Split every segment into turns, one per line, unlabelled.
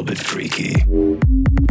little bit freaky.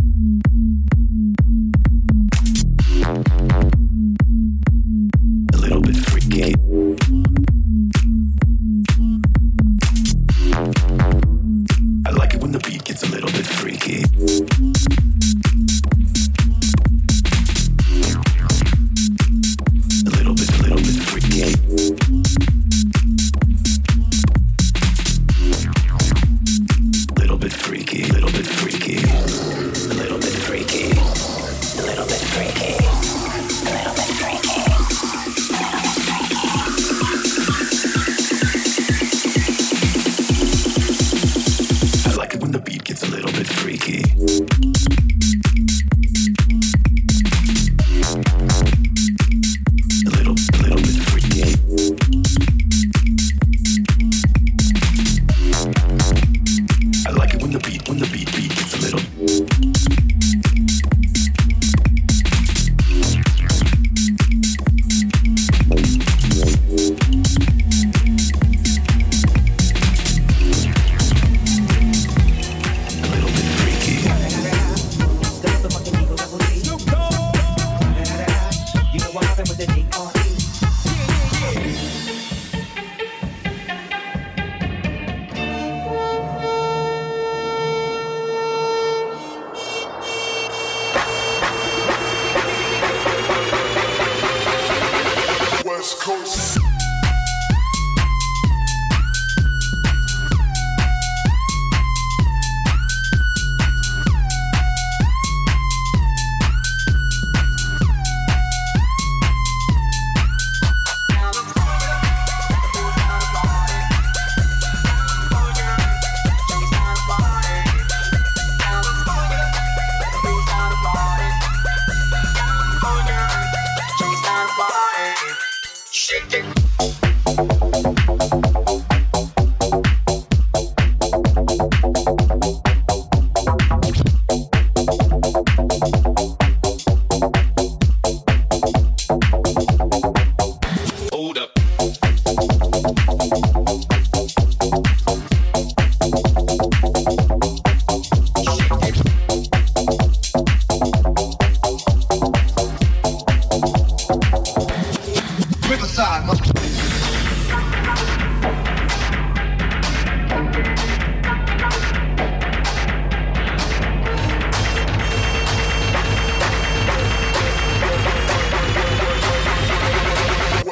教えて。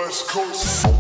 West Coast.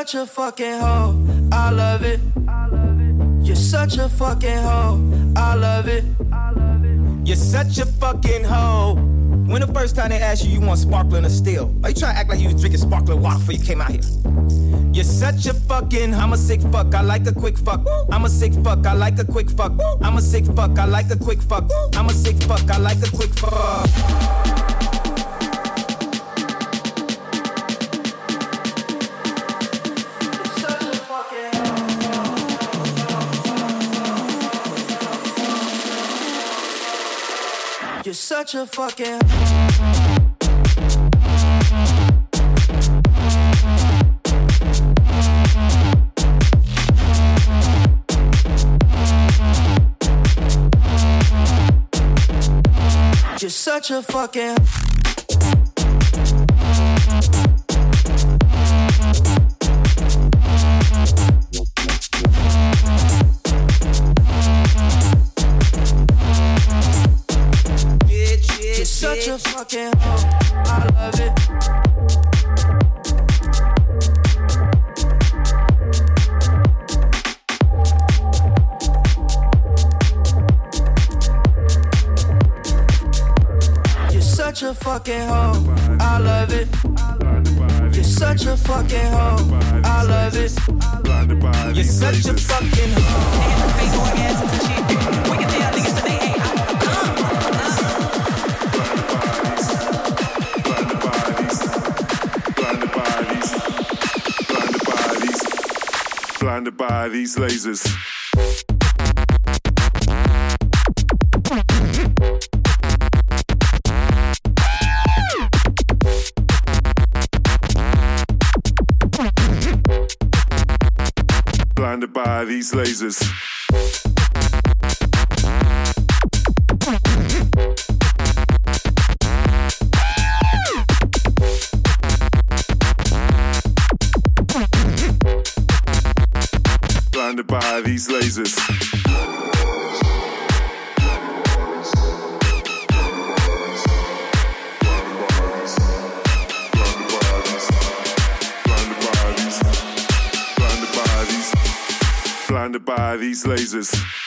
Such a fucking hoe. I love it. You're such a fucking hoe. I love it.
You're such a fucking hoe. When the first time they asked you, you want sparkling or still? Are you trying to act like you was drinking sparkling water before you came out here? You're such a fucking, I'm a sick fuck, I like a quick fuck. I'm a sick fuck, I like a quick fuck. I'm a sick fuck, I like a quick fuck. I'm a sick fuck, I like a quick fuck.
You're such a fucking. You're such a fucking.
These lasers. Blinded by these lasers. These lasers. Blinded by these lasers.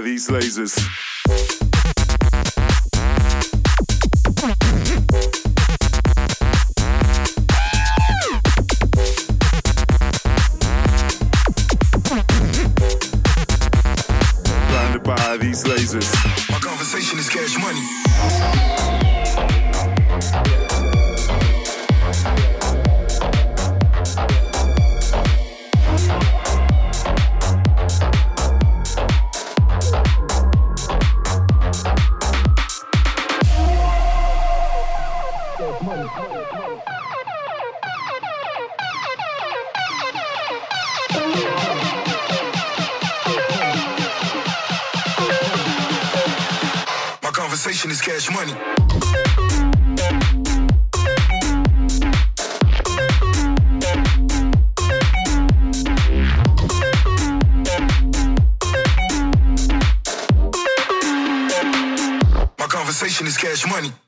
These lasers.
Conversation is cash money.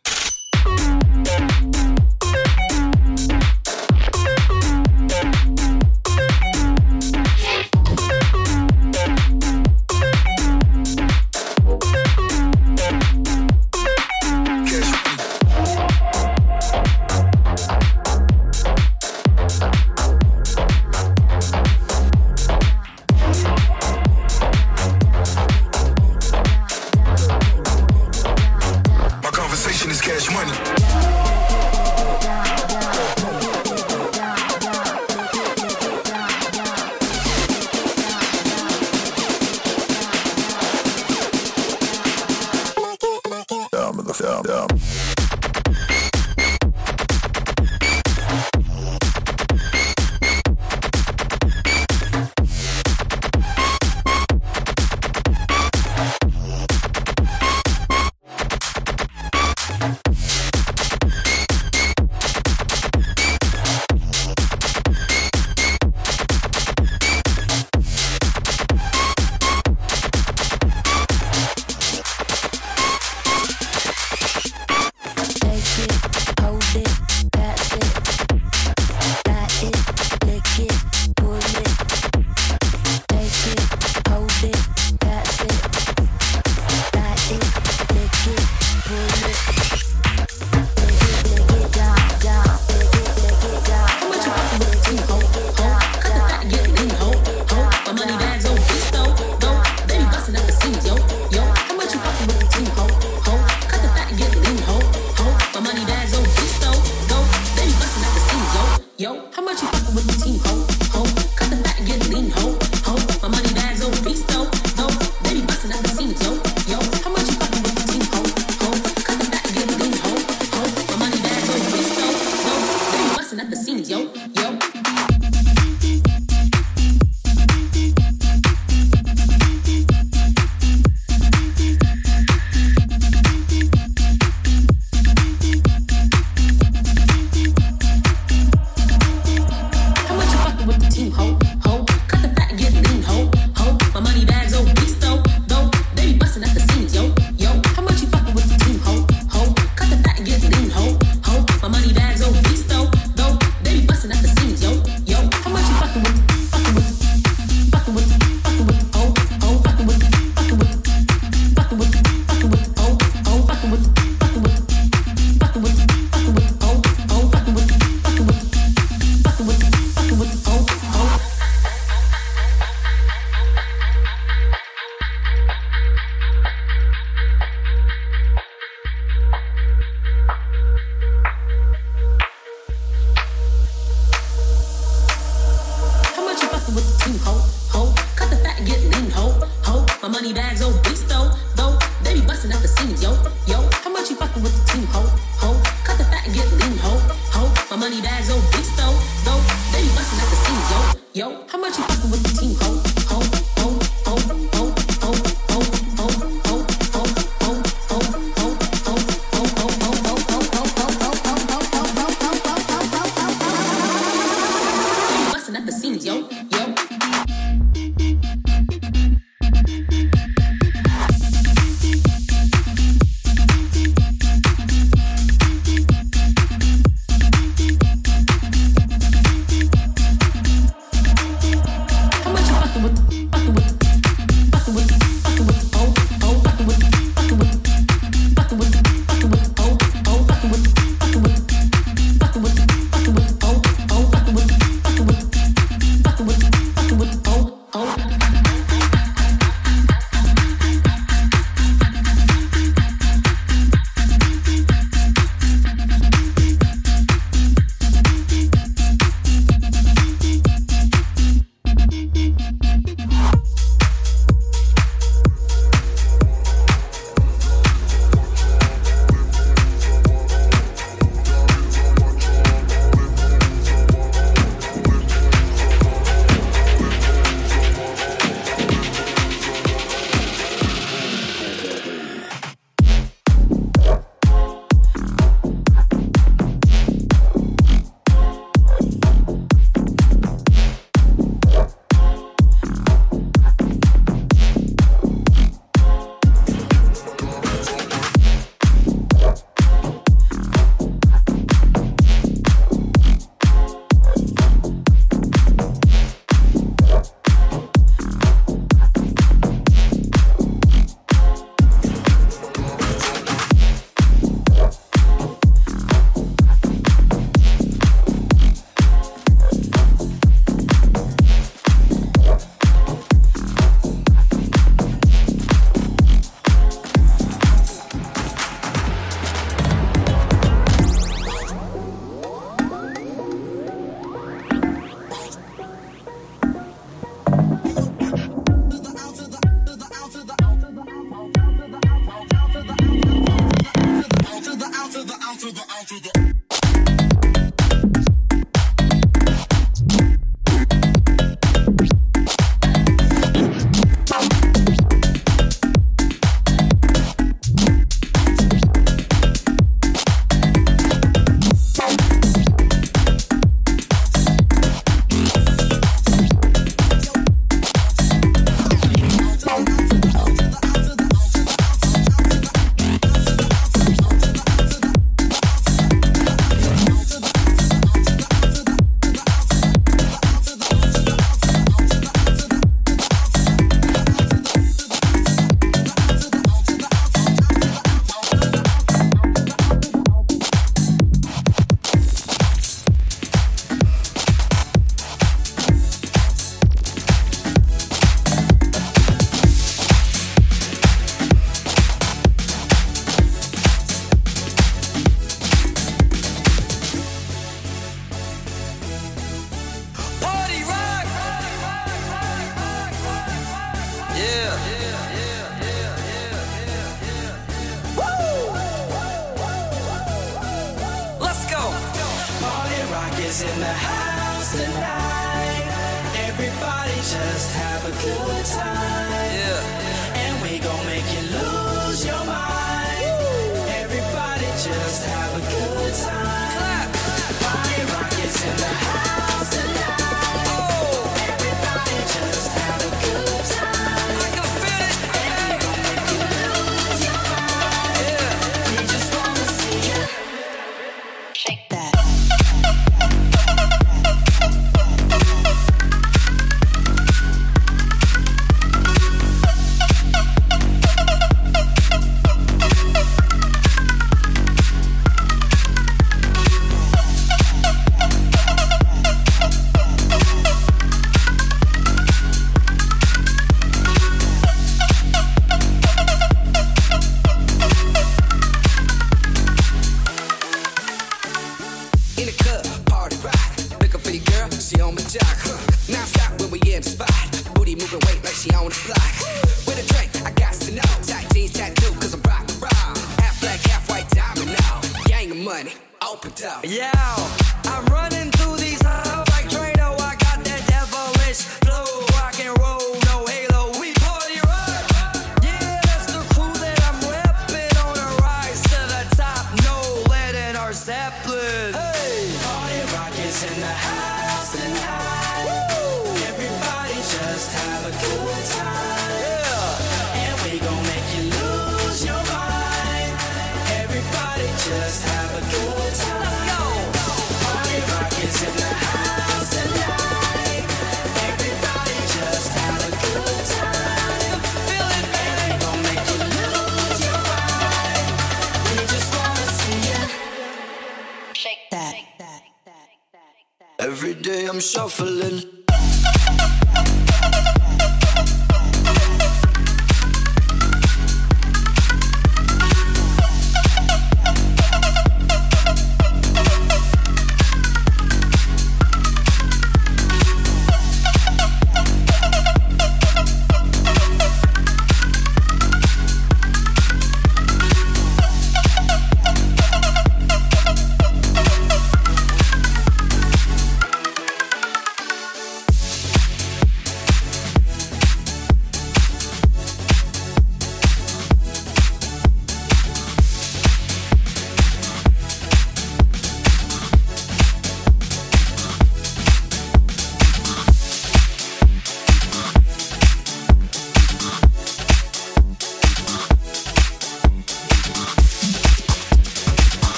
Shuffling.